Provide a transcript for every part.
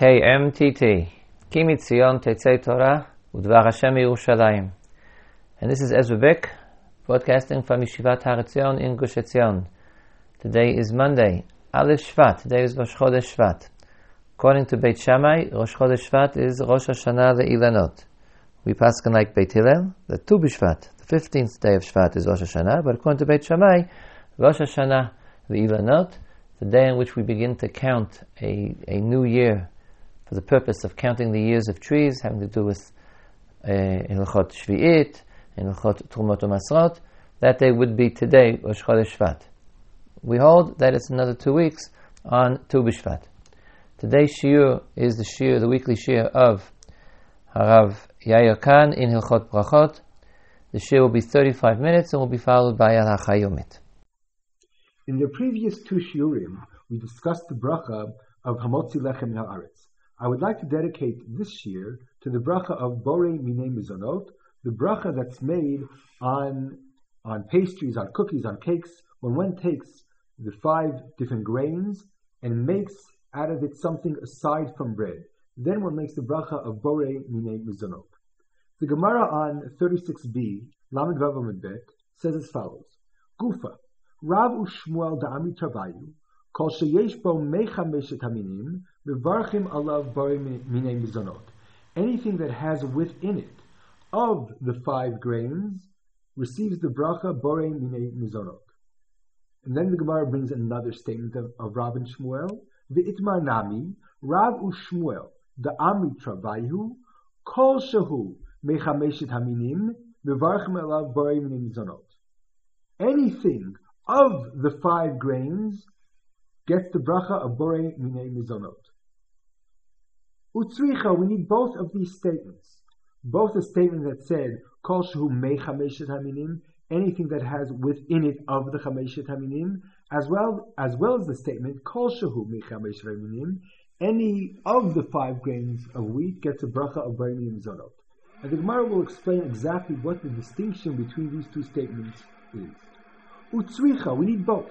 KMTT, Ki Mitzion Tetzei Torah, Udvar Hashem Yerushalayim. And this is Ezra Beck, broadcasting from Yeshivat Har Etzion in Gush Etzion. Today is Monday, Aleph Shvat. Today is Rosh Chodesh Shvat. According to Beit Shammai, Rosh Chodesh Shvat is Rosh Hashanah Le'ilanot. We pass like Beit Hillel, the Tu B'Shvat, the 15th day of Shvat is Rosh Hashanah, but according to Beit Shammai, Rosh Hashanah Le'ilanot, the day in which we begin to count a, a new year for the purpose of counting the years of trees, having to do with uh, Hilchot Shvi'it, Hilchot Trumot Masrot, that day would be today, Rosh Chodesh Shvat. We hold that it's another two weeks on Tu B'Shvat. Today's shiur is the shiur, the weekly shiur of Harav Yair Kahn in Hilchot Brachot. The shiur will be 35 minutes and will be followed by Al HaChayomit. In the previous two shiurim, we discussed the bracha of Hamotzi Lechem Haaretz. I would like to dedicate this year to the bracha of Borei Minei Mizonot, the bracha that's made on on pastries, on cookies, on cakes, when one takes the five different grains and makes out of it something aside from bread. Then one makes the bracha of Borei Minei Mizonot. The Gemara on 36b, Lamed Vav Bet, says as follows: Gufa, Rav Ushmuel Da'ami Travayu, Kol Sheyesh Bo Mechameshet Haminim, Mevarchim Alav Bari Minei Mizonot. Anything that has within it of the five grains receives the bracha Bore Minei Mizonot. And then the Gemara brings another statement of, of Rav and Shmuel, V'itmar Nami, Rav Ushmuel Da'ami Travayu, Kol Shehu Mechameshet Haminim, Mevarchim Alav Bore Minei Mizonot. Anything of the five grains gets the bracha of Bore Minei Mizonot. Utzricha, we need both of these statements. Both a statement that said, Kol Shehu Me Chameshet Haminim, anything that has within it of the Chameshet Haminim, as well as well as the statement, Kol Shehu Me Chameshet Haminim, any of the five grains of wheat gets a bracha of Bore Minei Mizonot. And the Gemara will explain exactly what the distinction between these two statements is. Utzricha, we need both.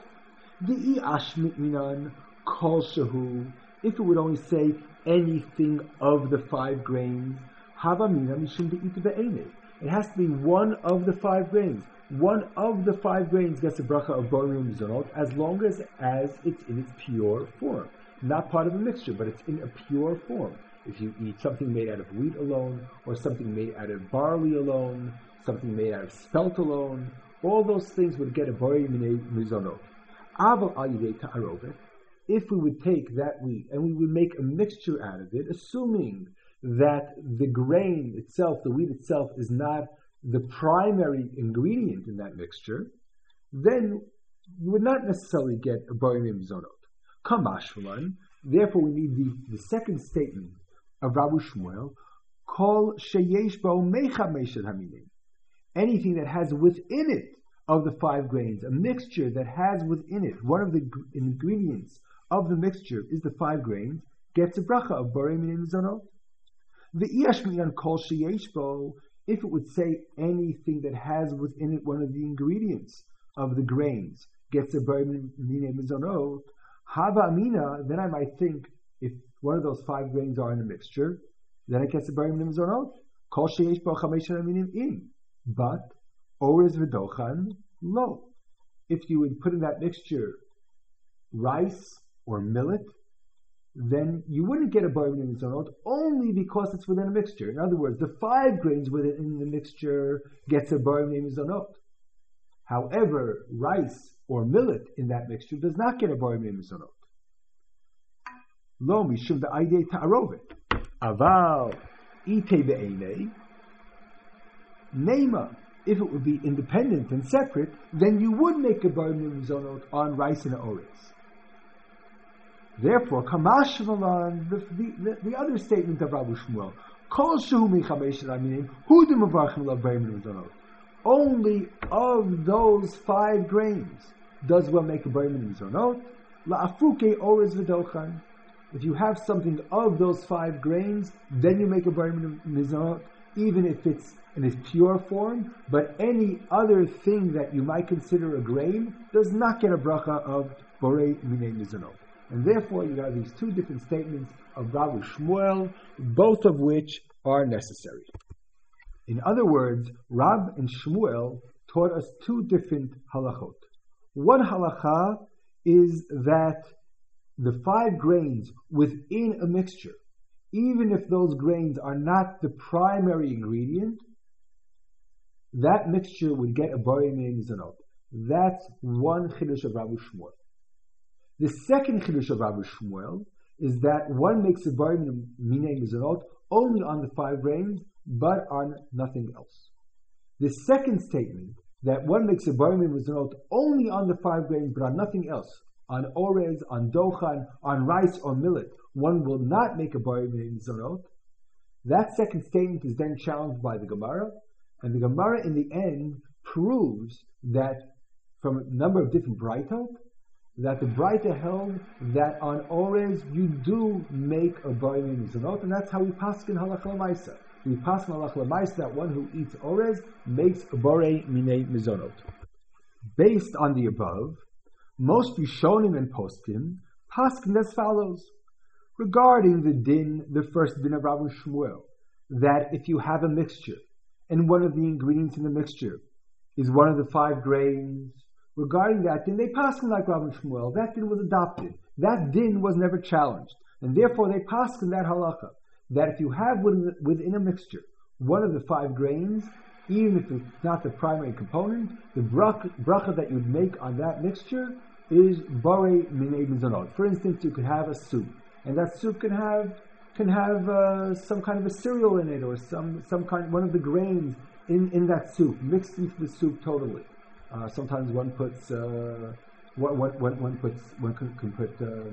The ashmit minan kol shehu. If it would only say anything of the five grains, It has to be one of the five grains. One of the five grains gets a bracha of borim zonot as long as as it's in its pure form, not part of a mixture, but it's in a pure form. If you eat something made out of wheat alone, or something made out of barley alone, something made out of spelt alone, all those things would get a bori mizonot. Aval ta'arovet. If we would take that wheat and we would make a mixture out of it, assuming that the grain itself, the wheat itself, is not the primary ingredient in that mixture, then you would not necessarily get a bori mizonot. Kamashvalan. Therefore, we need the, the second statement of Rabu Shmuel, Kol sheyesh bo mecha haminim anything that has within it of the five grains, a mixture that has within it, one of the ingredients of the mixture is the five grains, gets a bracha of borim in mizonot. The iyashmiyan kol sheyeshbo, if it would say anything that has within it one of the ingredients of the grains, gets a borim in mizonot, hava amina, then I might think if one of those five grains are in a mixture, then it gets a borim in mizonot. Kol sheyeshbo chamesh aminim in. But oriz v'dochan lo. If you would put in that mixture rice or millet, then you wouldn't get a bar mizonot only because it's within a mixture. In other words, the five grains within the mixture gets a bar mizonot. However, rice or millet in that mixture does not get a bar mizonot. Lo mishum the ta'arovet. Aval ite be'enei Nema, if it would be independent and separate, then you would make a bar mizonot on rice and oris. Therefore, kamash the, the, the other statement of Rabbi Shmuel, kol shehu mechamesh aminim, hu de mavarchim lav bar mizonot. Only of those five grains does one make a bar mizonot. La'afuke oris v'dochan. If you have something of those five grains, then you make a bar mizonot, even if it's in its pure form, but any other thing that you might consider a grain does not get a bracha of borei minei mizanot. And therefore, you have these two different statements of Rav Shmuel, both of which are necessary. In other words, Rab and Shmuel taught us two different halachot. One halacha is that the five grains within a mixture, even if those grains are not the primary ingredient, that mixture would get a bari mizanot. That's one chiddush of Rabbi Shmuel. The second chiddush of Rabbi Shmuel is that one makes a bari minei mizanot only on the five grains, but on nothing else. The second statement that one makes a bari mizanot only on the five grains, but on nothing else, on orez, on dochan, on rice or millet, one will not make a bari mizanot. That second statement is then challenged by the Gemara, and the Gemara in the end proves that from a number of different Breitot, that the Breita held that on Orez you do make a Bari Mizanot, and that's how we pass in Halach Lamaisa. We pass in Halach Lamaisa that one who eats Orez makes a Bari Mine Mizanot. Based on the above, most Rishonim and Poskim paskin as follows. Regarding the din, the first din of Rabbi Shmuel, that if you have a mixture and one of the ingredients in the mixture is one of the five grains. Regarding that din, they passed in like Rabbi Shmuel. That din was adopted. That din was never challenged. And therefore they passed in that halacha that if you have within a mixture one of the five grains, even if it's not the primary component, the bracha that you'd make on that mixture is bare minei mizanot. For instance, you could have a soup, and that soup can have can have uh, some kind of a cereal in it or some, some kind, one of the grains in, in that soup, mixed into the soup totally. Uh, sometimes one puts, uh, one, one, one puts, one can, can put, uh,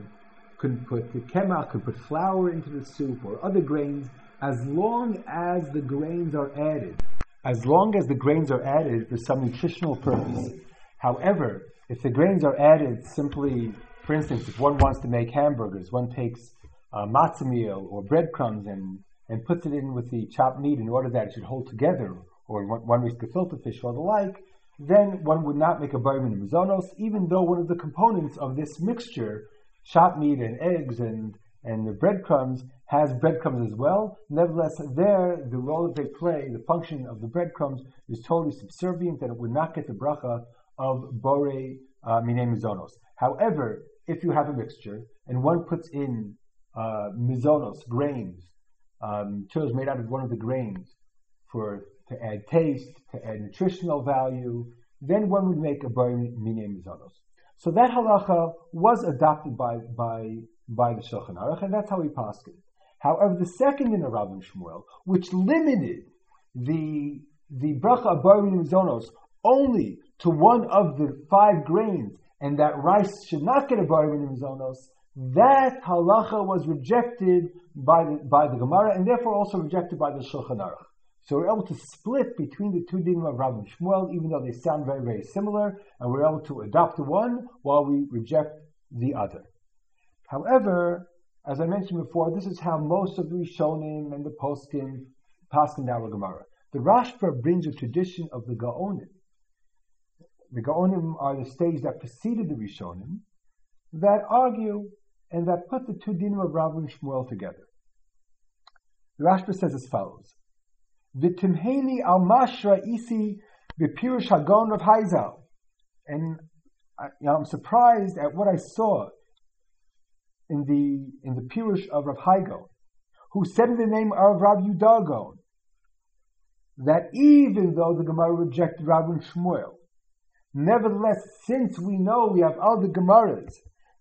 can put the kemach, can put flour into the soup or other grains, as long as the grains are added. As long as the grains are added for some nutritional purpose. However, if the grains are added simply, for instance, if one wants to make hamburgers, one takes uh, matzah meal or breadcrumbs and, and puts it in with the chopped meat in order that it should hold together, or one weeks gefilte fish or the like, then one would not make a barmin mizonos, even though one of the components of this mixture, chopped meat and eggs and, and the breadcrumbs, has breadcrumbs as well. Nevertheless, there, the role that they play, the function of the breadcrumbs, is totally subservient, and it would not get the bracha of bore uh, mine mizonos. However, if you have a mixture and one puts in uh, mizonos, grains, um, churros made out of one of the grains for to add taste, to add nutritional value, then one would make a bar mine mizonos. So that halacha was adopted by by by the Shulchan Aruch, and that's how we passed it. However, the second in the Rav Shmuel, which limited the the bracha of bar mizonos only to one of the five grains, and that rice should not get a bar mizonos, that halacha was rejected by the, by the Gemara and therefore also rejected by the Shulchan Aruch. So we're able to split between the two dinim of Rav and Shmuel, even though they sound very, very similar, and we're able to adopt one while we reject the other. However, as I mentioned before, this is how most of the Rishonim and the Poskim Paskin our Gemara. The Rashba brings a tradition of the Gaonim. The Gaonim are the stage that preceded the Rishonim that argue and that put the two dinim of Rav and Shmuel together. The Rashba says as follows: "V'timheli al mashra isi b'pirush hagon of Haizal," and I, you know, I'm surprised at what I saw in the in the pirush of Rav Hai Gaon, who said in the name of Rav Yehudai Gaon that even though the Gemara rejected Rav and Shmuel, nevertheless, since we know we have other Gemaras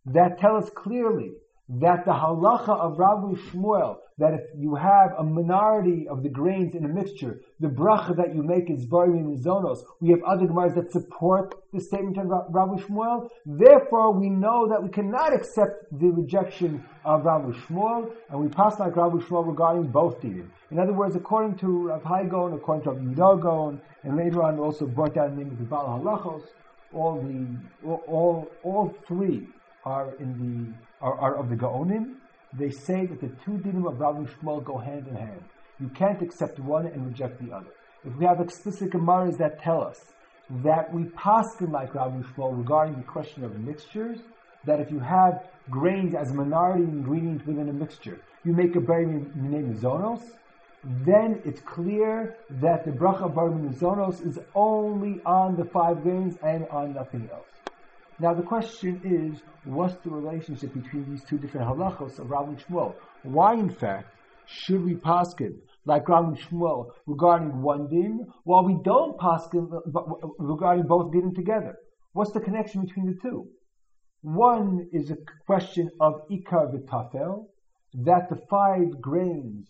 that tell us clearly that the halacha of Rav Shmuel, that if you have a minority of the grains in a mixture, the bracha that you make is bari and zonos. We have other gemaras that support the statement of Rav Shmuel. Therefore, we know that we cannot accept the rejection of Rav Shmuel, and we pass like Rav Shmuel regarding both dinim. In other words, according to Rav Hai Gaon, according to Rav Yehudai Gaon, and later on also brought down the name of the Baal Halachos, all the all all three are in the are, are of the Gaonim, they say that the two dinim of Rav Shmuel go hand in hand. You can't accept one and reject the other. If we have explicit Gemaras that tell us that we paskin like Rav Shmuel regarding the question of mixtures, that if you have grains as a minority ingredient within a mixture, you make a bari minei mizonos, then it's clear that the bracha bar mizonos is only on the five grains and on nothing else. Now the question is, what's the relationship between these two different halachos of Rav and Shmuel? Why, in fact, should we paskin like Rav and Shmuel regarding one din, while we don't paskin regarding both din together? What's the connection between the two? One is a question of ikar v'tafel, that the five grains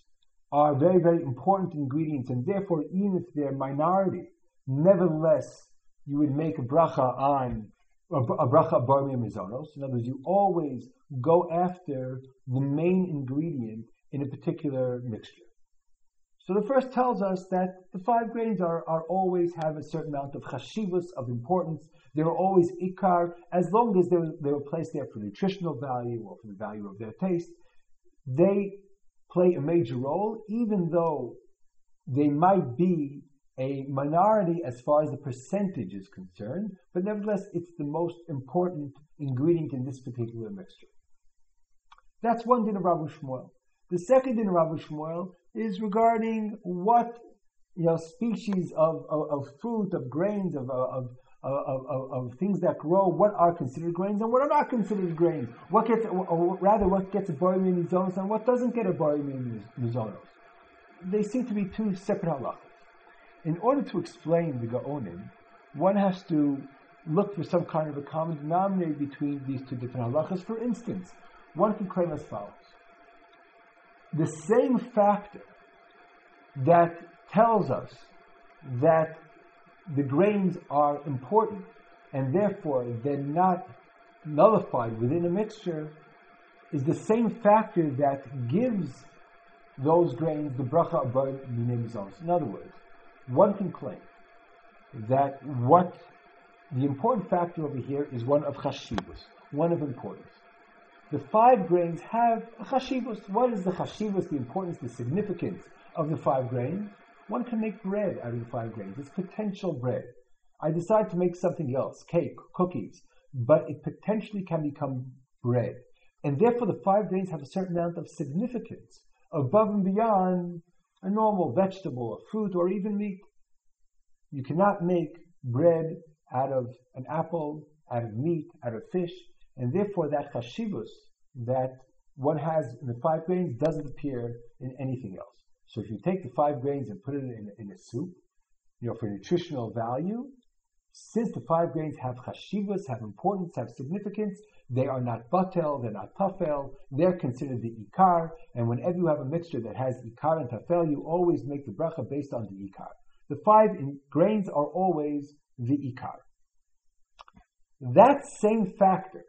are very, very important ingredients, and therefore, even if they're minority, nevertheless, you would make a bracha on a, bracha bar mizonos. In other words, you always go after the main ingredient in a particular mixture. So the first tells us that the five grains are, are always have a certain amount of chashivus, of importance. They're always ikar, as long as they were, they were placed there for nutritional value or for the value of their taste. They play a major role, even though they might be a minority as far as the percentage is concerned, but nevertheless, it's the most important ingredient in this particular mixture. That's one din of Rav Shmuel. The second din of Rav Shmuel is regarding what you know species of, of, of fruit, of grains, of, of of, of, of, things that grow, what are considered grains and what are not considered grains. What gets, or rather, what gets a bari mizonos and what doesn't get a bari mizonos. They seem to be two separate halachas. In order to explain the Gaonim, one has to look for some kind of a common denominator between these two different halachas. For instance, one can claim as follows. The same factor that tells us that the grains are important and therefore they're not nullified within a mixture is the same factor that gives those grains the bracha above minei In other words, one can claim that what the important factor over here is one of chashivus, one of importance. The five grains have a chashivus. What is the chashivus, the importance, the significance of the five grains? One can make bread out of the five grains. It's potential bread. I decide to make something else, cake, cookies, but it potentially can become bread. And therefore the five grains have a certain amount of significance above and beyond a normal vegetable, or fruit, or even meat. You cannot make bread out of an apple, out of meat, out of fish, and therefore that chashivus that one has in the five grains doesn't appear in anything else. So if you take the five grains and put it in, in a soup, you know, for nutritional value, since the five grains have chashivas, have importance, have significance, they are not batel, they're not tafel, they're considered the ikar, and whenever you have a mixture that has ikar and tafel, you always make the bracha based on the ikar. The five grains are always the ikar. That same factor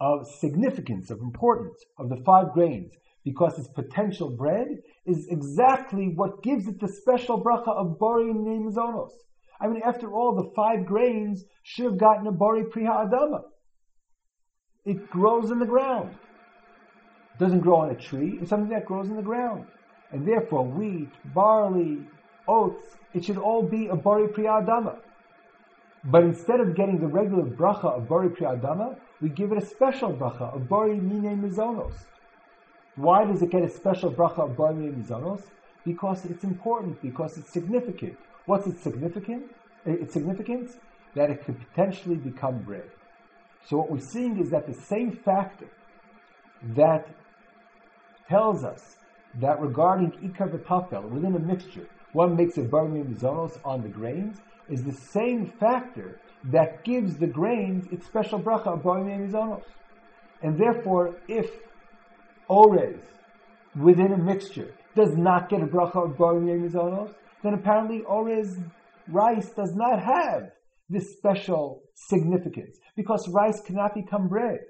of significance, of importance of the five grains, because it's potential bread, is exactly what gives it the special bracha of bari zonos. I mean, after all, the five grains should have gotten a bari priha adama. It grows in the ground. It doesn't grow on a tree. It's something that grows in the ground. And therefore, wheat, barley, oats, it should all be a bari priyadama. But instead of getting the regular bracha of bari priyadama, we give it a special bracha of bari mine mizonos. Why does it get a special bracha of bari mine mizonos? Because it's important, because it's significant. What's its significant? Eh, its significance? That it could potentially become bread. So what we're seeing is that the same factor that tells us that regarding ikar v'tafel, within a mixture, one makes a barmi mizonos on the grains, is the same factor that gives the grains its special bracha of barmi mizonos. And therefore, if orez within a mixture does not get a bracha of barmi mizonos, then apparently orez rice does not have this special significance because rice cannot become bread.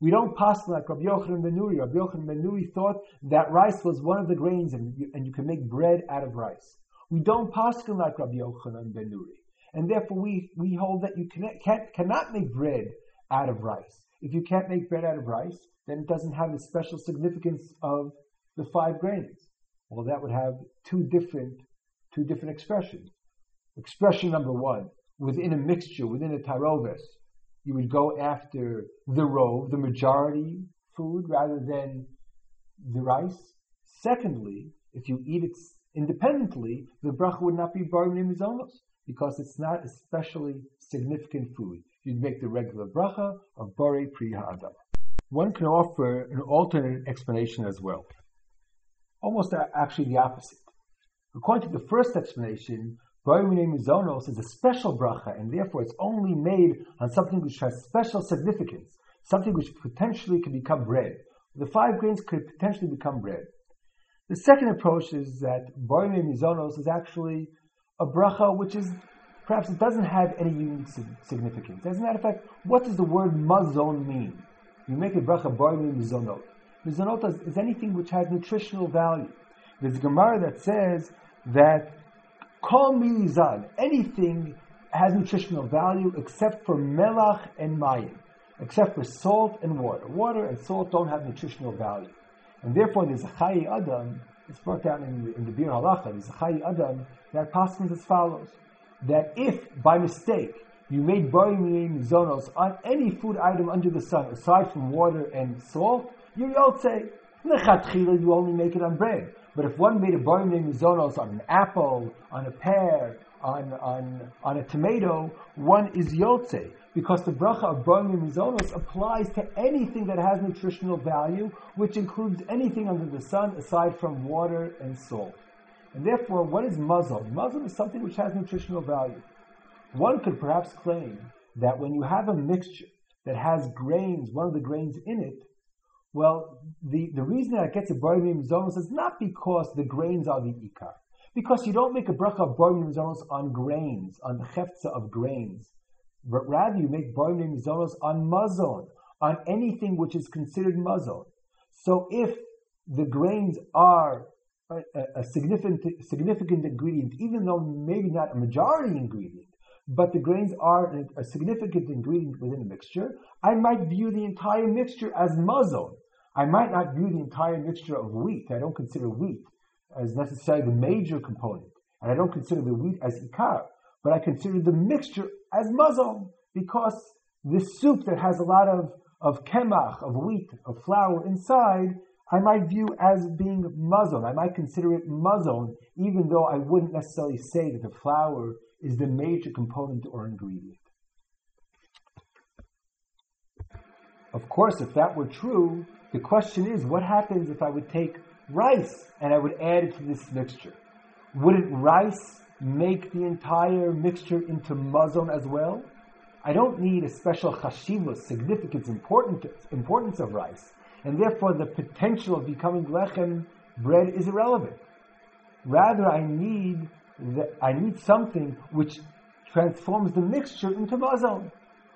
We don't pass like Rabbi Yochanan ben Nuri. Rabbi Yochanan ben Nuri thought that rice was one of the grains and you, and you can make bread out of rice. We don't pass like Rabbi Yochanan ben Nuri. And therefore we, we hold that you can, can't, cannot make bread out of rice. If you can't make bread out of rice, then it doesn't have the special significance of the five grains. Well, that would have two different, two different expressions. Expression number one, within a mixture, within a taroves, you would go after the rove, the majority food, rather than the rice. Secondly, if you eat it independently, the bracha would not be mizonos because it's not especially significant food. You'd make the regular bracha of bari pri ha'adam. One can offer an alternate explanation as well. Almost actually the opposite. According to the first explanation, Mizonos is a special bracha, and therefore it's only made on something which has special significance, something which potentially can become bread. The five grains could potentially become bread. The second approach is that Barimine Mizonos is actually a bracha which is perhaps it doesn't have any unique significance. As a matter of fact, what does the word mazon mean? You make a bracha barimine mizonot. Mizonot is anything which has nutritional value. There's a Gemara that says that kol milizan, anything has nutritional value except for melach and mayim, except for salt and water. Water and salt don't have nutritional value. And therefore there's a chayi adam, it's brought down in the, in the Biur Halacha, there's a chayi adam that passes as follows, that if by mistake you made barim zonos on any food item under the sun, aside from water and salt, you don't say, you only make it on bread. But if one made a barim zonos on an apple, on a pear, on, on, on a tomato, one is yotze, because the bracha of barim mizonos applies to anything that has nutritional value, which includes anything under the sun aside from water and salt. And therefore, what is mazon? Mazon is something which has nutritional value. One could perhaps claim that when you have a mixture that has grains, one of the grains in it, well, the, the reason that it gets a barimim zonos is not because the grains are the ikar. Because you don't make a bracha of barimim zonos on grains, on the heftza of grains. But rather you make barimim zonos on mazon, on anything which is considered mazon. So if the grains are a, a, significant significant ingredient, even though maybe not a majority ingredient, but the grains are a significant ingredient within the mixture, I might view the entire mixture as mazon. I might not view the entire mixture of wheat. I don't consider wheat as necessarily the major component, and I don't consider the wheat as ikar, but I consider the mixture as mazon because this soup that has a lot of of kemach, of wheat, of flour inside, I might view as being mazon. I might consider it mazon, even though I wouldn't necessarily say that the flour is the major component or ingredient. Of course, if that were true, the question is what happens if I would take rice and I would add it to this mixture? Wouldn't rice make the entire mixture into mazon as well? I don't need a special chashivah, significance, importance of rice, and therefore the potential of becoming lechem bread is irrelevant. Rather, I need that I need something which transforms the mixture into mazon.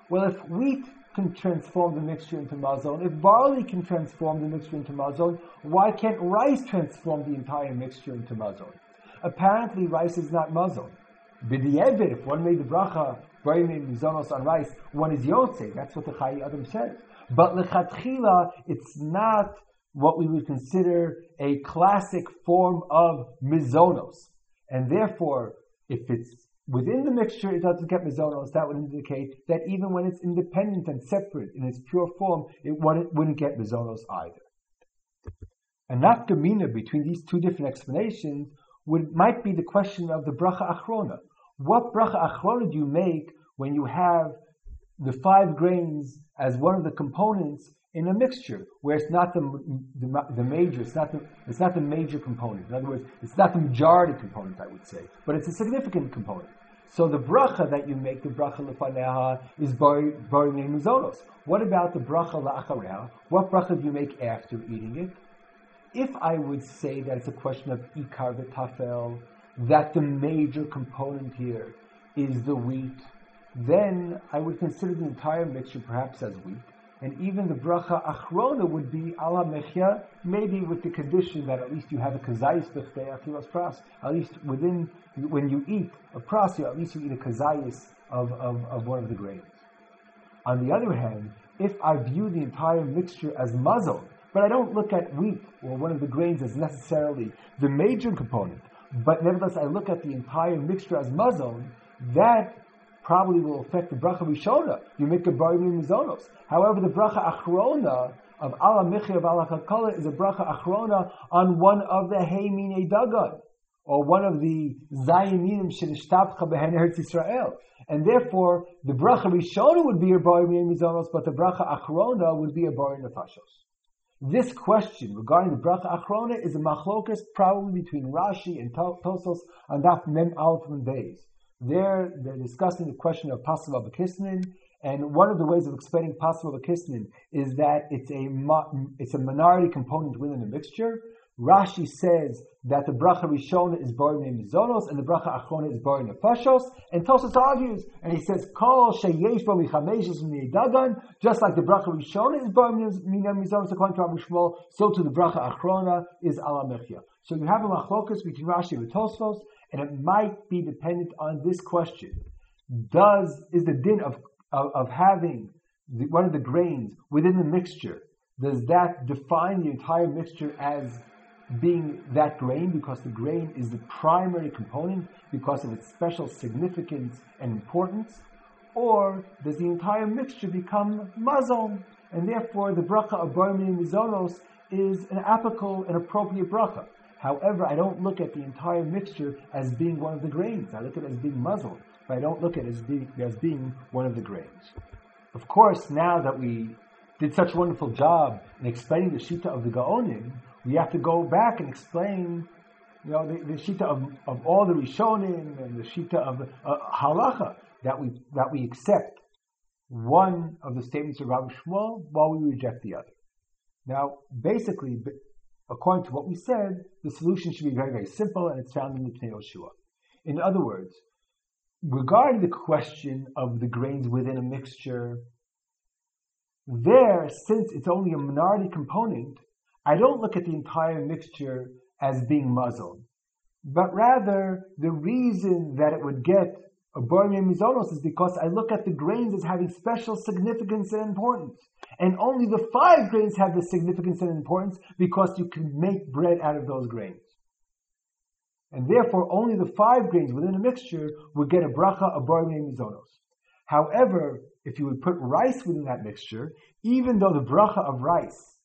Well, if wheat can transform the mixture into mazon, if barley can transform the mixture into mazon, why can't rice transform the entire mixture into mazon? Apparently, rice is not mazon. B'di'evid, if one made the bracha, mizonos on rice, one is yotze. That's what the Chayi Adam says. But lechatchila, it's not what we would consider a classic form of mizonos. And therefore, if it's within the mixture, it doesn't get mizonos, that would indicate that even when it's independent and separate in its pure form, it wouldn't get mizonos either. A nafkamina between these two different explanations would, might be the question of the bracha achrona. What bracha achrona do you make when you have the five grains as one of the components in a mixture where it's not the, the, the, major, it's not the, it's not the major component. In other words, it's not the majority component, I would say, but it's a significant component. So the bracha that you make, the bracha lefaneha, is bari mizonos. What about the bracha la'achareha? What bracha do you make after eating it? If I would say that it's a question of ikar v'tafel, that the major component here is the wheat, then I would consider the entire mixture perhaps as wheat and even the bracha achrona would be ala mechia, maybe with the condition that at least you have a kazayis b'chtei achilas pras. At least within, when you eat a pras, at least you eat a kazayis of, of, of one of the grains. On the other hand, if I view the entire mixture as mazon, but I don't look at wheat or one of the grains as necessarily the major component, but nevertheless I look at the entire mixture as mazon, that probably will affect the bracha rishona. You make a barim mizonos. However, the bracha achrona of ala michi of ala kakala is a bracha achrona on one of the heimine dagan, or one of the zayiminim shenishtabcha behen Eretz Yisrael. And therefore, the bracha rishona would be a barim mizonos, but the bracha achrona would be a barim nefashos. This question regarding the bracha achrona is a machlokas probably between Rashi and Tosfos on that Mem Aleph days. There, they're discussing the question of pasul abakisnin, and one of the ways of explaining pasul abakisnin is that it's a it's a minority component within a mixture. Rashi says that the bracha rishona is bori mizonos and the bracha achrona is born bori nefashos. And Tosfos argues, and he says, "Kol sheyesh bo michameshes dagan." Just like the bracha rishona is bori mizonos according to so to the bracha achrona is ala mechia. So you have a machlokas between Rashi and Tosfos, and it might be dependent on this question: Does is the din of of, of having the, one of the grains within the mixture? Does that define the entire mixture as being that grain because the grain is the primary component because of its special significance and importance? Or does the entire mixture become mazon? And therefore, the bracha of Barmi Mizonos is an apical and appropriate bracha. However, I don't look at the entire mixture as being one of the grains. I look at it as being mazon, but I don't look at it as being, as being one of the grains. Of course, now that we did such a wonderful job in explaining the Shita of the Gaonim, we have to go back and explain, you know, the, the shita of, of all the Rishonim and the shita of uh, halacha that we that we accept one of the statements of Rabbi Shmuel while we reject the other. Now, basically, according to what we said, the solution should be very, very simple, and it's found in the Pnei Yoshua. In other words, regarding the question of the grains within a mixture, there, since it's only a minority component, I don't look at the entire mixture as being muzzled, but rather the reason that it would get a Bormir Mizonos is because I look at the grains as having special significance and importance. And only the five grains have the significance and importance because you can make bread out of those grains. And therefore, only the five grains within a mixture would get a bracha of Bormir Mizonos. However, if you would put rice within that mixture, even though the bracha of rice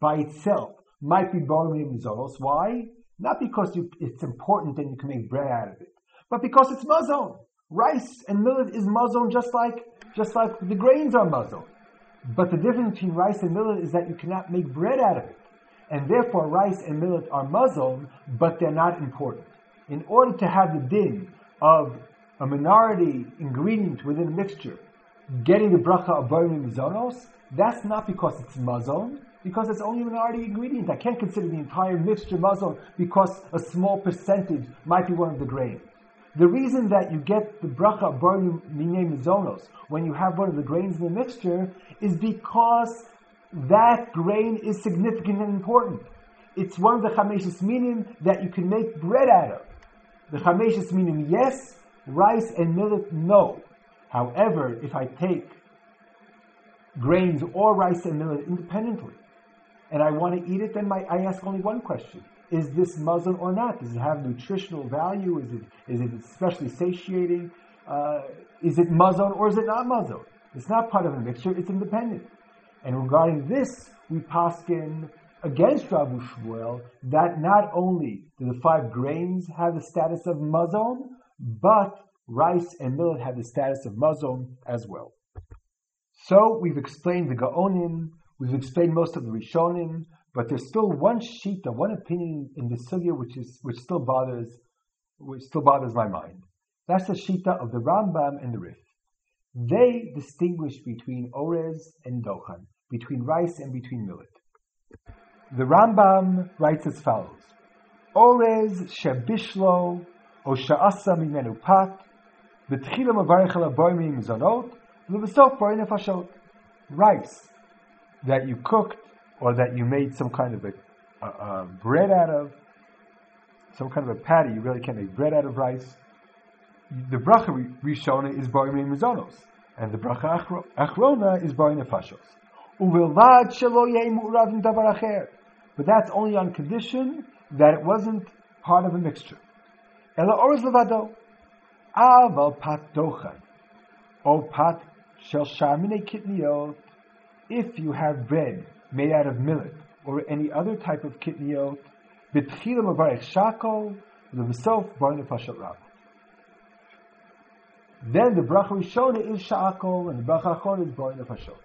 by itself might be Borim Zoros. Why? Not because you, it's important and you can make bread out of it, but because it's mazon. Rice and millet is mazon just like just like the grains are mazon. But the difference between rice and millet is that you cannot make bread out of it. And therefore rice and millet are mazon, but they're not important. In order to have the din of a minority ingredient within a mixture getting the bracha of Borim Zonos, that's not because it's mazon, because it's only a minority ingredient. I can't consider the entire mixture muzzle because a small percentage might be one of the grains. The reason that you get the bracha barim minei mizonos when you have one of the grains in the mixture is because that grain is significant and important. It's one of the chameshis minim that you can make bread out of. The chameshis minim, yes. Rice and millet, no. However, if I take grains or rice and millet independently, and I want to eat it, then my, I ask only one question. Is this muzzle or not? Does it have nutritional value? Is it, is it especially satiating? Uh, is it muzzle or is it not muzzle? It's not part of a mixture, it's independent. And regarding this, we paskin against Rabu Shmuel that not only do the five grains have the status of mazon, but rice and millet have the status of mazon as well. So we've explained the Gaonim, We've explained most of the Rishonim, but there's still one sheet, one opinion in the sugya which is which still bothers which still bothers my mind. That's the shita of the Rambam and the Rif. They distinguish between orez and dochan, between rice and between millet. The Rambam writes as follows: Orez shebishlo o sha'asa mimenu pat, v'tchila zonot, v'besof boim nefashot. Rice that you cooked or that you made some kind of a, a, a bread out of, some kind of a patty. You really can't make bread out of rice. The bracha rishona is bari mizonos, and the bracha achrona is bari nefashos. But that's only on condition that it wasn't part of a mixture. Ela orz levado, aval pat dochan. O pat shel shamine kitniot, if you have bread made out of millet or any other type of kitniot, betchilam avarech shakol, the v'sof barna pashat rab. Then the bracha rishona is shakol and the bracha achor is barna pashat.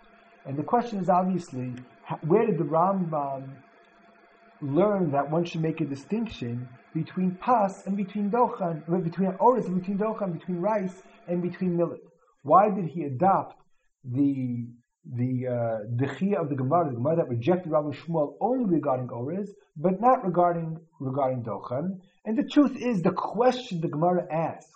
And the question is obviously, where did the Rambam learn that one should make a distinction between pas and between dochan, between oris and between dochan, between rice and between millet? Why did he adopt the the uh, of the Gemara, the Gemara that rejected Rabbi Shmuel only regarding Orez, but not regarding regarding Dochan. And the truth is, the question the Gemara asks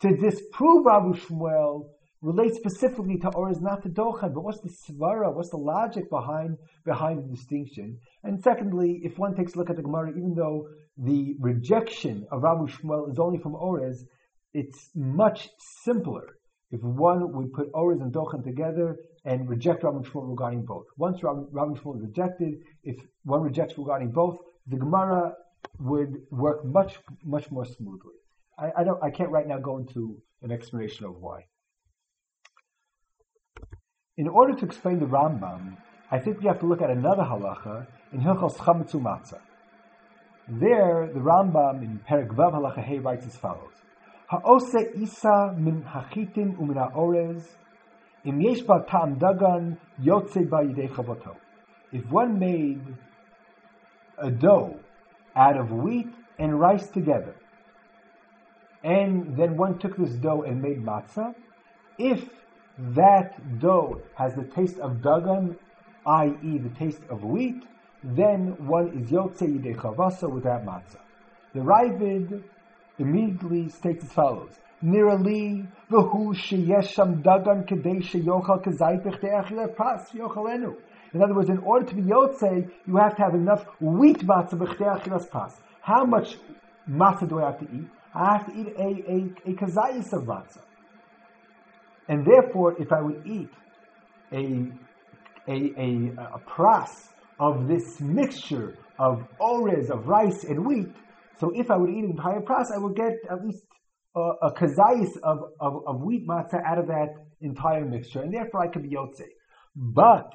to disprove Rabbi Shmuel relates specifically to Orez, not to Dochan. But what's the svara? What's the logic behind behind the distinction? And secondly, if one takes a look at the Gemara, even though the rejection of Rabbi Shmuel is only from Orez, it's much simpler if one would put Orez and Dochan together and reject Rabbi Shmuel regarding both. Once Rabbi, Shmuel is rejected, if one rejects regarding both, the Gemara would work much, much more smoothly. I, I, don't, I can't right now go into an explanation of why. In order to explain the Rambam, I think we have to look at another halacha in Hilchos Chametzu Matzah. There, the Rambam in Perek Vav Halacha Hey writes as follows: Ha'ose isa min hachitim umin ha'orez If one made a dough out of wheat and rice together, and then one took this dough and made matzah, if that dough has the taste of dagan, i.e., the taste of wheat, then one is yotze yidei chavasa with that matzah. The Raavad immediately states as follows: Nirali dagan kedei sheyochal kazaypich de'achil pas yochalenu. In other words, in order to be yotze, you have to have enough wheat matzah b'chtei pas. How much matzah do I have to eat? I have to eat a, a, a kazayis of matzah. And therefore, if I would eat a, a, a, a pras of this mixture of orez, of rice and wheat, so if I would eat an entire pras, I would get at least a, a kazayis of, of, of, wheat matzah out of that entire mixture, and therefore I could be yotze. But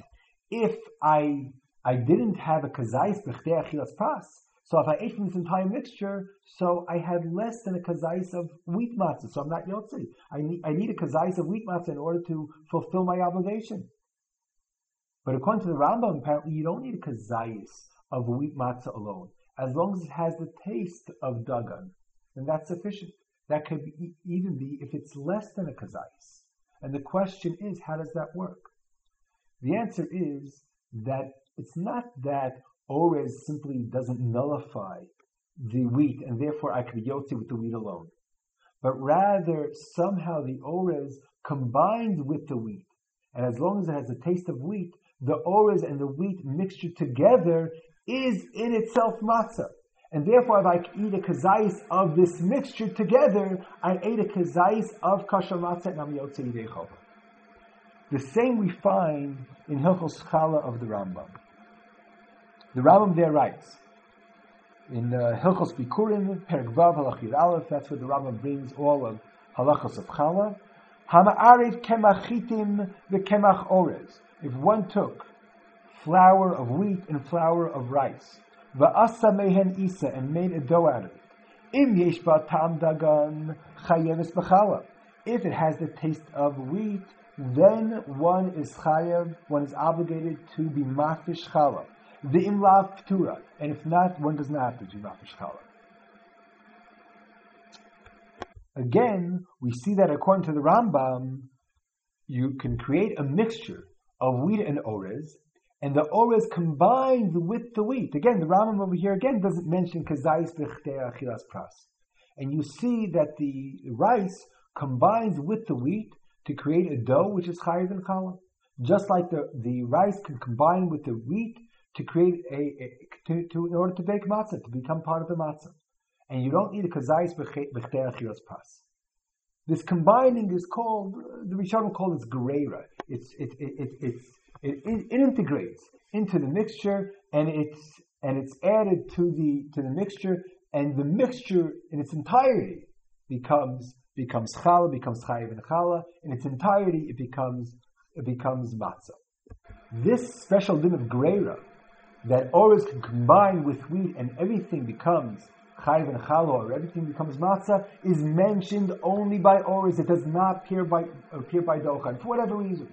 if I I didn't have a kazayis b'chtei achilas pras, so if I ate from this entire mixture, so I had less than a kazayis of wheat matzah, so I'm not yotze. I need I need a kazayis of wheat matzah in order to fulfill my obligation. But according to the Rambam, apparently you don't need a kazayis of wheat matzah alone as long as it has the taste of dagan, then that's sufficient. That could be, even be if it's less than a kazais. And the question is, how does that work? The answer is that it's not that orez simply doesn't nullify the wheat, and therefore I could yotzi with the wheat alone. But rather, somehow the orez combines with the wheat. And as long as it has the taste of wheat, the orez and the wheat mixture together is in itself matzah. And therefore, if I eat a kazais of this mixture together, I ate a kazais of kasher matzah and I'm The same we find in Hilchos Chala of the Rambam. The Rambam there writes, in uh, Hilchos Bikurim, Perek Vav, Halachir Aleph, that's where the Rambam brings all of halachos of Chala. Hama'arev kemachitim v'kemach orez. If one took flour of wheat and flour of rice. Va'asa mehen isa, and made a dough out of it. Im yesh tam dagan chayeves b'chala. If it has the taste of wheat, then one is chayev, one is obligated to be mafish chala. The imlav ptura, and if not, one does not have to do mafish chala. Again, we see that according to the Rambam, you can create a mixture of wheat and orez, and the orez combined with the wheat. Again, the Rambam over here again doesn't mention kazais achilas pras. And you see that the rice combines with the wheat to create a dough which is higher than challah. Just like the, the rice can combine with the wheat to create a, a to, to, in order to bake matzah, to become part of the matzah. And you don't need a kazais achilas pras. This combining is called, the Rishonim call it greira. It's, it, it, it, it's it, it, it integrates into the mixture and it's and it's added to the to the mixture and the mixture in its entirety becomes becomes challah, becomes chayiv and challah. In its entirety, it becomes it becomes matzah. This special din of greira, that ores can combine with wheat and everything becomes chayiv and challah, or everything becomes matzah, is mentioned only by ores. It does not appear by appear by dochan for whatever reason.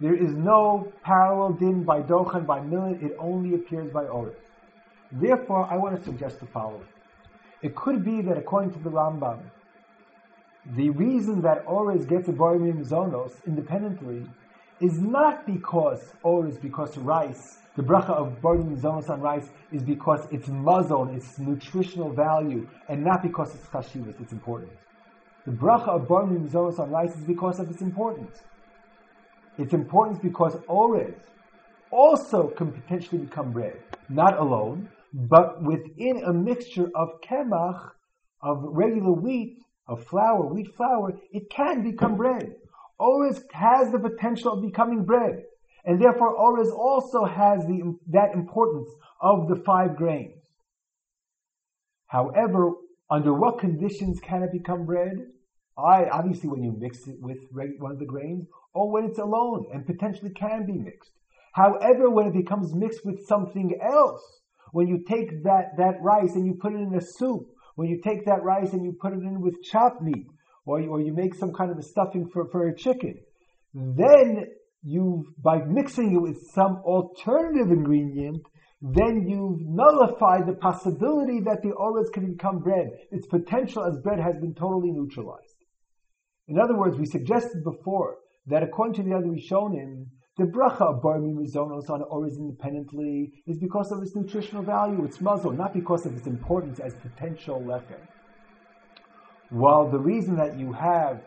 There is no parallel din by dochan by millet. It only appears by ores. Therefore, I want to suggest the following. It could be that according to the Rambam, the reason that Ores gets a Barimim Zonos independently is not because Ores, because rice, the bracha of Barimim Zonos on rice is because it's muzzle, its nutritional value, and not because it's chashivas, its importance. The bracha of Barimim Zonos on rice is because of its importance. Its importance because Ores also can potentially become bread, not alone, but within a mixture of kemach, of regular wheat, of flour, wheat flour, it can become bread. Ores has the potential of becoming bread. And therefore, Ores also has the, that importance of the five grains. However, under what conditions can it become bread? I, obviously, when you mix it with one of the grains, or when it's alone and potentially can be mixed. However, when it becomes mixed with something else, when you take that, that rice and you put it in a soup, when you take that rice and you put it in with chopped meat, or you, or you make some kind of a stuffing for, for a chicken, then you by mixing it with some alternative ingredient, then you've nullified the possibility that the olives can become bread. Its potential as bread has been totally neutralized. In other words, we suggested before that according to the other Rishonim, the bracha of barmi mizonos on ores independently is because of its nutritional value, its muzzle, not because of its importance as potential lechem. While the reason that you have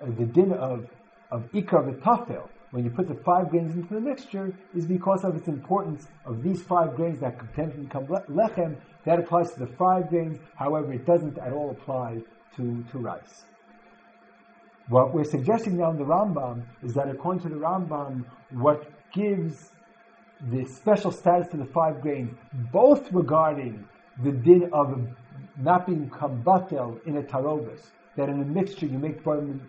uh, the din of, of ikar v'tafel, when you put the five grains into the mixture, is because of its importance of these five grains that potentially become lechem. That applies to the five grains, however, it doesn't at all apply to, to rice. What we're suggesting now in the Rambam is that according to the Rambam, what gives the special status to the five grains, both regarding the din of not being kambatel in a tarovis, that in a mixture you make mine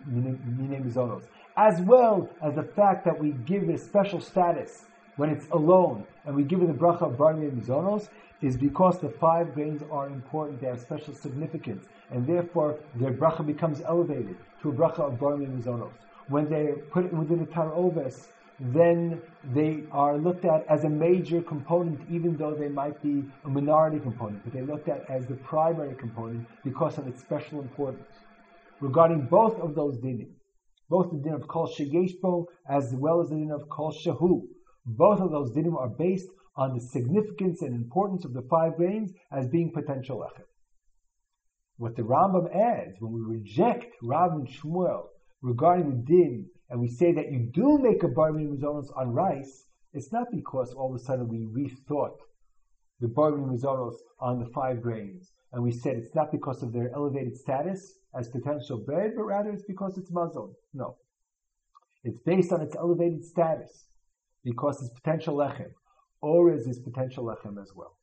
mizonos, as well as the fact that we give it a special status when it's alone, and we give it the bracha of bar mizonos, is because the five grains are important, they have special significance, and therefore their bracha becomes elevated to a bracha of bar mizonos. When they put it within a tarovis, then they are looked at as a major component, even though they might be a minority component, but they're looked at as the primary component because of its special importance. Regarding both of those dinim, both the din of kol sheyeshbo as well as the din of kol shehu, both of those dinim are based on the significance and importance of the five grains as being potential lechem. What the Rambam adds when we reject Rav and Shmuel regarding the din and we say that you do make a bar mizonos on rice, it's not because all of a sudden we rethought the bar mizonos on the five grains, and we said it's not because of their elevated status as potential bread, but rather it's because it's muzzled. No. It's based on its elevated status, because it's potential lechem. Orez is potential lechem as well.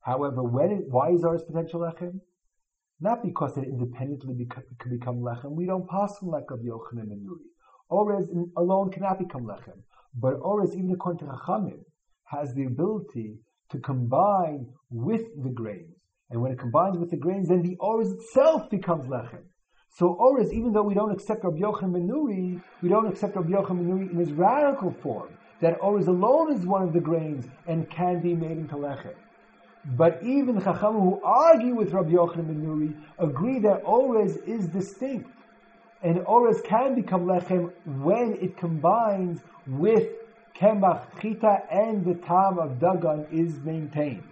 However, when it, why is ours potential lechem? Not because it independently beca- can become lechem. We don't pass from like of Yochanan ben Nuri. Orez alone cannot become lechem, but Orez, even according to Chachamim, has the ability to combine with the grains. And when it combines with the grains, then the Orez itself becomes lechem. So Orez, even though we don't accept Rabbi Yochanan ben Nuri, we don't accept Rabbi Yochanan ben Nuri in his radical form, that Orez alone is one of the grains and can be made into lechem. But even Chachamim who argue with Rabbi Yochanan ben Nuri agree that Orez is distinct and ores can become lechem when it combines with kemach chita and the tam of dagan is maintained.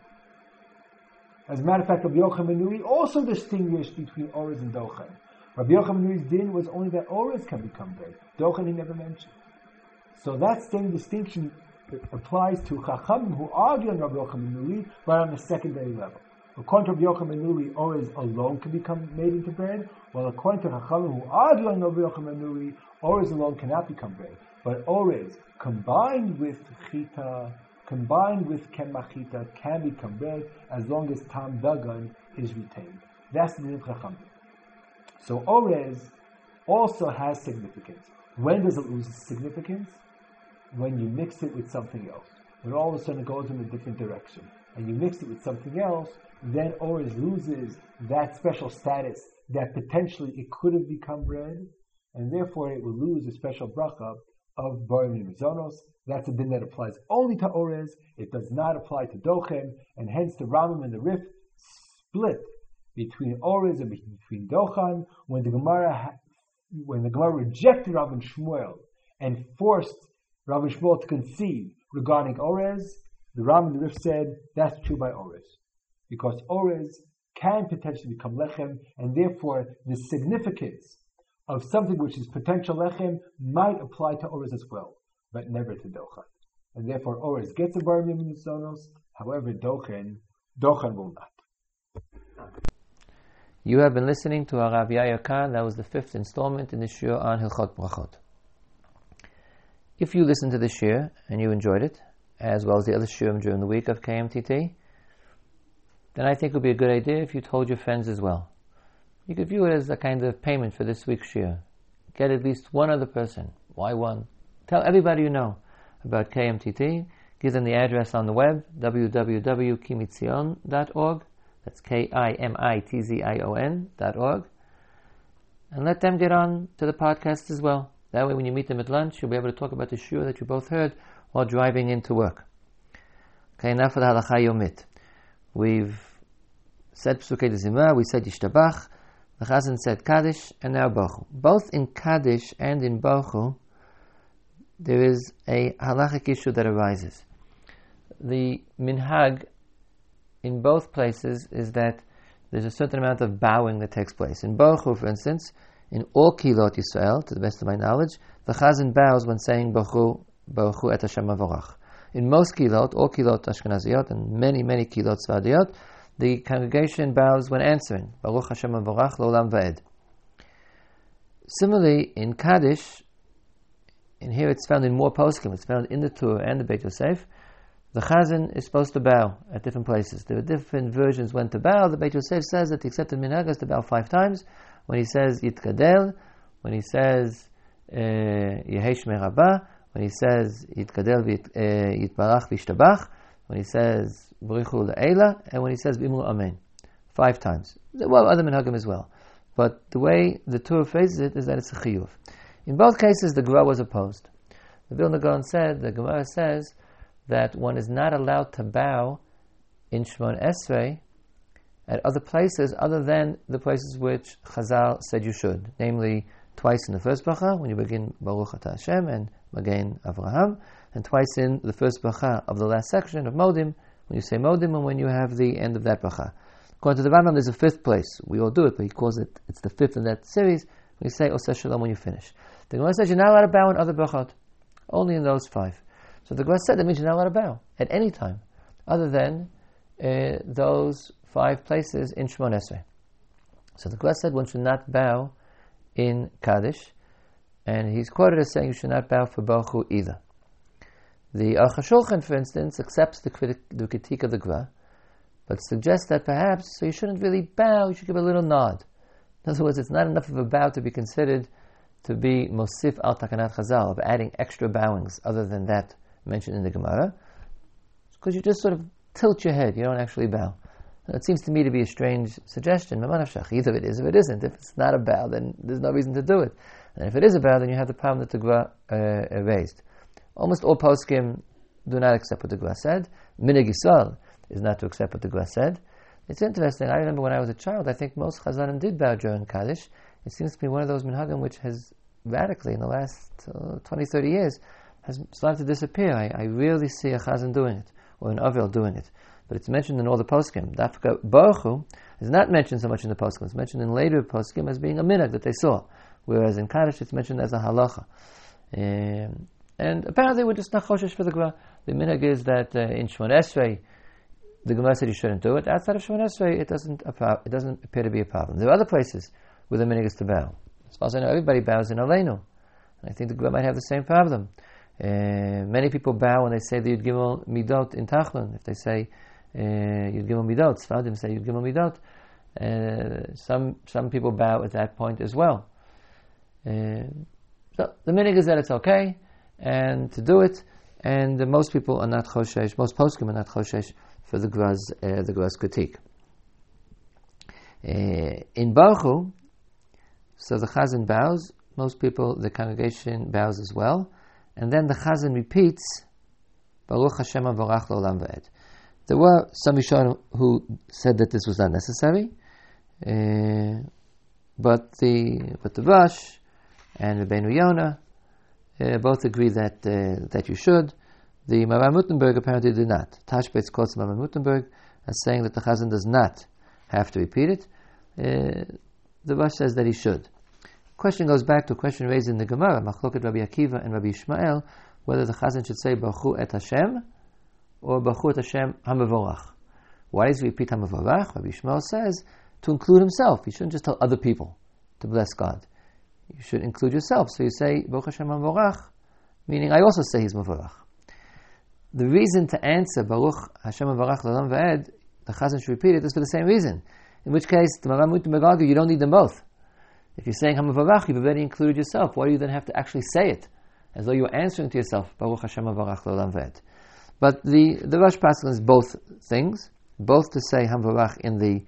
As a matter of fact, Rabbi Yochanan Nuri also distinguished between ores and dochan. Rabbi Yochanan Nuri's din was only that ores can become bread. Dochan he never mentioned. So that same distinction applies to chacham who argue on Rabbi Yochanan Nuri, but on a secondary level. According to Rabbi Yochanan Nuri, Orez alone can become made into bread, while according to Chachamim who argue on Rabbi Yochanan Nuri, Orez alone cannot become bread. But Orez, combined with Chita, combined with Kemachita, can become bread as long as Tam Dagan is retained. That's the Din Chachamim. So Orez also has significance. When does it lose significance? When you mix it with something else. When all of a sudden it goes in a different direction. And you mix it with something else, then Orez loses that special status that potentially it could have become bread, and therefore it will lose a special bracha of Barim Mizonos. That's a din that applies only to Orez. It does not apply to Dochan, and hence the Rambam and the Rif split between Orez and between Dochan when the Gemara when the Gemara rejected Rav Shmuel and forced Rav Shmuel to concede regarding Orez. The and said that's true by Orez because Orez can potentially become lechem, and therefore the significance of something which is potential lechem might apply to Orez as well, but never to Dochan. And therefore Orez gets a bar sonos, however Dochan, Dochan will not. You have been listening to Arav Yair Kahn. That was the fifth installment in the shiur on Hilchot Brachot. If you listened to the shiur and you enjoyed it, as well as the other shiurim during the week of KMTT, then I think it would be a good idea if you told your friends as well. You could view it as a kind of payment for this week's shiur. Get at least one other person. Why one? Tell everybody you know about KMTT. Give them the address on the web, www.kimitzion.org. That's K-I-M-I-T-Z-I-O-N dot org. And let them get on to the podcast as well. That way when you meet them at lunch, you'll be able to talk about the shiur that you both heard while driving into work. Okay, enough for the halacha yomit. We've said Psukei Zimra, we said Yishtabach, the Chazan said Kaddish, and now Bochu. Both in Kaddish and in Bochu, there is a halachic issue that arises. The minhag in both places is that there's a certain amount of bowing that takes place. In Bochu, for instance, in all Kilot Yisrael, to the best of my knowledge, the Chazan bows when saying Bochu, Bochu et Hashem Avorach. In most Kilot, all Kilot Ashkenaziyot, and many, many Kilot Svadiyot, the congregation bows when answering. Baruch Hashem Avorach Lolam Va'ed. Similarly, in Kaddish, and here it's found in more poskim, it's found in the Tur and the Beit Yosef, the Chazan is supposed to bow at different places. There are different versions when to bow. The Beit Yosef says that the accepted minhag is to bow five times. When he says Yitkadel, when he says uh, Yehesh Merabah, when he says Yitkadel uh, Yitbarach Vishtabach, when he says B'richu Le'ela, and when he says B'imru Amen. Five times. Well, other minhagim as well. But the way the Tur phrases it is that it's a chiyuv. In both cases, the Gra was opposed. The Vilna Gaon said, the Gemara says that one is not allowed to bow in Shemon Esrei at other places other than the places which Chazal said you should, namely twice in the first bracha when you begin Baruch Atah Hashem and Magen Avraham, and twice in the first bracha of the last section of Modim when you say Modim and when you have the end of that bracha. According to the Rambam, there's a fifth place. We all do it, but he calls it, it's the fifth in that series. We say Oseh Shalom when you finish. The Gemara says you're not allowed to bow in other brachot, only in those five. So the Gra said that means you're not allowed to bow at any time, other than uh, those five places in Shemon Esrei. So the Gra said one should not bow in Kaddish, and he's quoted as saying you should not bow for Baruch either. The Aruch for instance, accepts the, the critique of the Gra, but suggests that perhaps so you shouldn't really bow, you should give a little nod. In other words, it's not enough of a bow to be considered to be Mosif al Takanat Chazal, of adding extra bowings other than that mentioned in the Gemara, because you just sort of tilt your head, you don't actually bow. It seems to me to be a strange suggestion. Either it is, if it isn't. If it's not a bow, then there's no reason to do it. And if it is a bow, then you have the problem that the Gra uh. Almost all poskim do not accept what the Gra said. Minhag Yisrael is not to accept what the Gra said. It's interesting. I remember when I was a child, I think most Chazanim did bow during Kaddish. It seems to be one of those minhagim which has radically, in the last uh, 20, 30 years, has started to disappear. I, I rarely see a Chazan doing it, or an Avel doing it. But it's mentioned in all the poskim. Dafka Baruch is not mentioned so much in the poskim. It's mentioned in later poskim as being a minhag that they saw. Whereas in Kaddish it's mentioned as a halacha. Um, and apparently we're just not choshesh for the Gra. The minhag is that uh, in Shemon Esrei, the Gemara said you shouldn't do it. Outside of Shemon Esrei, it doesn't, it doesn't appear to be a problem. There are other places where the minhag is to bow. As far as I know, everybody bows in Aleinu. I think the Gra might have the same problem. Uh, many people bow when they say the Yud Gimel Midot in Tachanun. If they say Yud Gimel Midot, Sfadim say Yud Gimel Midot, Uh, some some people bow at that point as well. Uh, so the meaning is that it's okay and to do it, and most people are not choshesh. Most poskim are not choshesh for the Gra's uh, the Gra's critique. Uh, in Baruch so the Chazan bows. Most people, the congregation bows as well, and then the Chazan repeats Baruch Hashem Avarach Lolam Va'ed. There were some Rishonim who said that this was not necessary, uh, but the but the Rosh and Rabbeinu Yonah uh, both agree that uh, that you should. The Maharam MiRothenburg apparently did not. Tashbetz quotes Maharam MiRothenburg as saying that the Chazan does not have to repeat it. Uh, the Rosh says that he should. Question goes back to a question raised in the Gemara, Machloket Rabbi Akiva and Rabbi Ishmael, whether the Chazan should say Baruch et Hashem or Baruch et Hashem Hamavorach. Why does he repeat Hamavorach? Rabbi Ishmael says to include himself. You shouldn't just tell other people to bless God. You should include yourself. So you say Baruch Hashem Hamavorach, meaning I also say He's Mavorach. The reason to answer Baruch Hashem Hamavorach L'Olam Va'ed, the Chazan should repeat it, is for the same reason. In which case, the Maram Mutim you don't need them both. If you're saying Hamavarach, you've already included yourself. Why do you then have to actually say it? As though you're answering to yourself, Baruch Hashem Havarach L'Olam Ved. But the, the Rosh Pascal is both things, both to say Hamvarach in the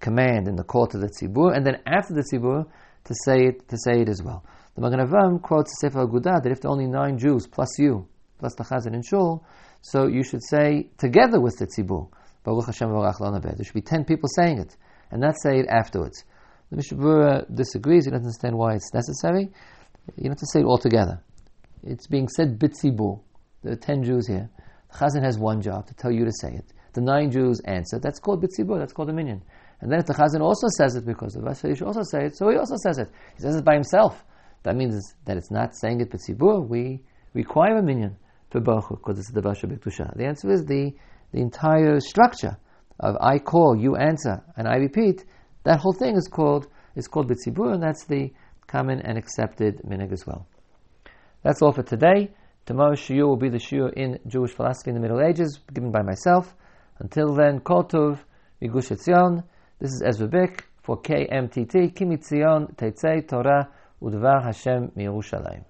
command, in the call to the Tzibur, and then after the Tzibur, to say it, to say it as well. The Magen Avraham quotes Sefer Agudah that if there are only nine Jews, plus you, plus the Chazan and Shul, so you should say together with the Tzibur, Baruch Hashem Ved. There should be ten people saying it, and not say it afterwards. The Mishnah disagrees. He doesn't understand why it's necessary. You don't have to say it all together. It's being said bitzibur. There are ten Jews here. The Chazan has one job to tell you to say it. The nine Jews answer. That's called bitzibur. That's called a minyan. And then if the Chazan also says it because of us, should also say it. So he also says it. He says it by himself. That means that it's not saying it bitzibur. We require a minyan for Baruch because it's the Vasha Biktusha. The answer is the, the entire structure of I call, you answer, and I repeat that whole thing is called is called bitzibur, and that's the common and accepted minhag as well. That's all for today. Tomorrow's shiur will be the shiur in Jewish philosophy in the Middle Ages, given by myself. Until then, Kol Tov, Migush Etzion. This is Ezra Bick for KMTT, Kimi Tzion, Teitzei Torah, Udvar Hashem, Mirushalayim.